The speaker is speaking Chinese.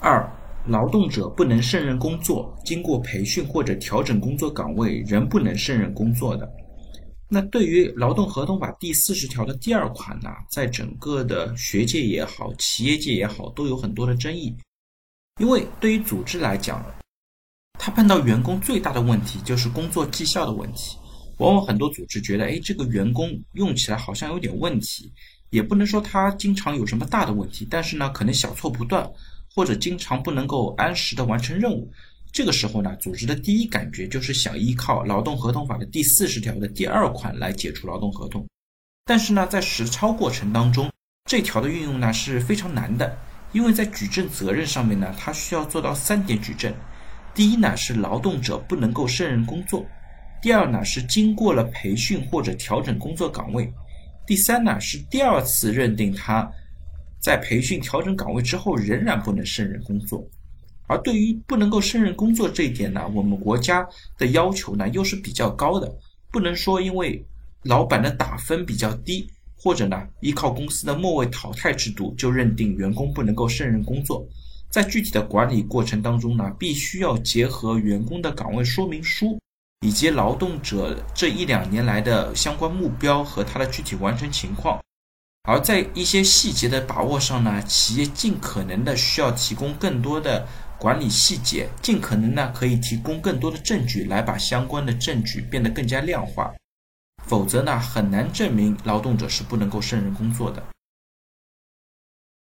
二、劳动者不能胜任工作，经过培训或者调整工作岗位仍不能胜任工作的。那对于劳动合同法第四十条的第二款呢，在整个的学界也好，企业界也好，都有很多的争议。因为对于组织来讲，他碰到员工最大的问题就是工作绩效的问题。往往很多组织觉得，哎，这个员工用起来好像有点问题，也不能说他经常有什么大的问题，但是呢，可能小错不断，或者经常不能够按时的完成任务。这个时候呢，组织的第一感觉就是想依靠劳动合同法的第四十条的第二款来解除劳动合同。但是呢，在实操过程当中，这条的运用呢是非常难的，因为在举证责任上面呢，它需要做到三点举证。第一呢，是劳动者不能够胜任工作。第二呢是经过了培训或者调整工作岗位，第三呢是第二次认定他在培训调整岗位之后仍然不能胜任工作，而对于不能够胜任工作这一点呢，我们国家的要求呢又是比较高的，不能说因为老板的打分比较低，或者呢依靠公司的末位淘汰制度就认定员工不能够胜任工作，在具体的管理过程当中呢，必须要结合员工的岗位说明书。以及劳动者这一两年来的相关目标和他的具体完成情况，而在一些细节的把握上呢，企业尽可能的需要提供更多的管理细节，尽可能呢可以提供更多的证据来把相关的证据变得更加量化，否则呢很难证明劳动者是不能够胜任工作的。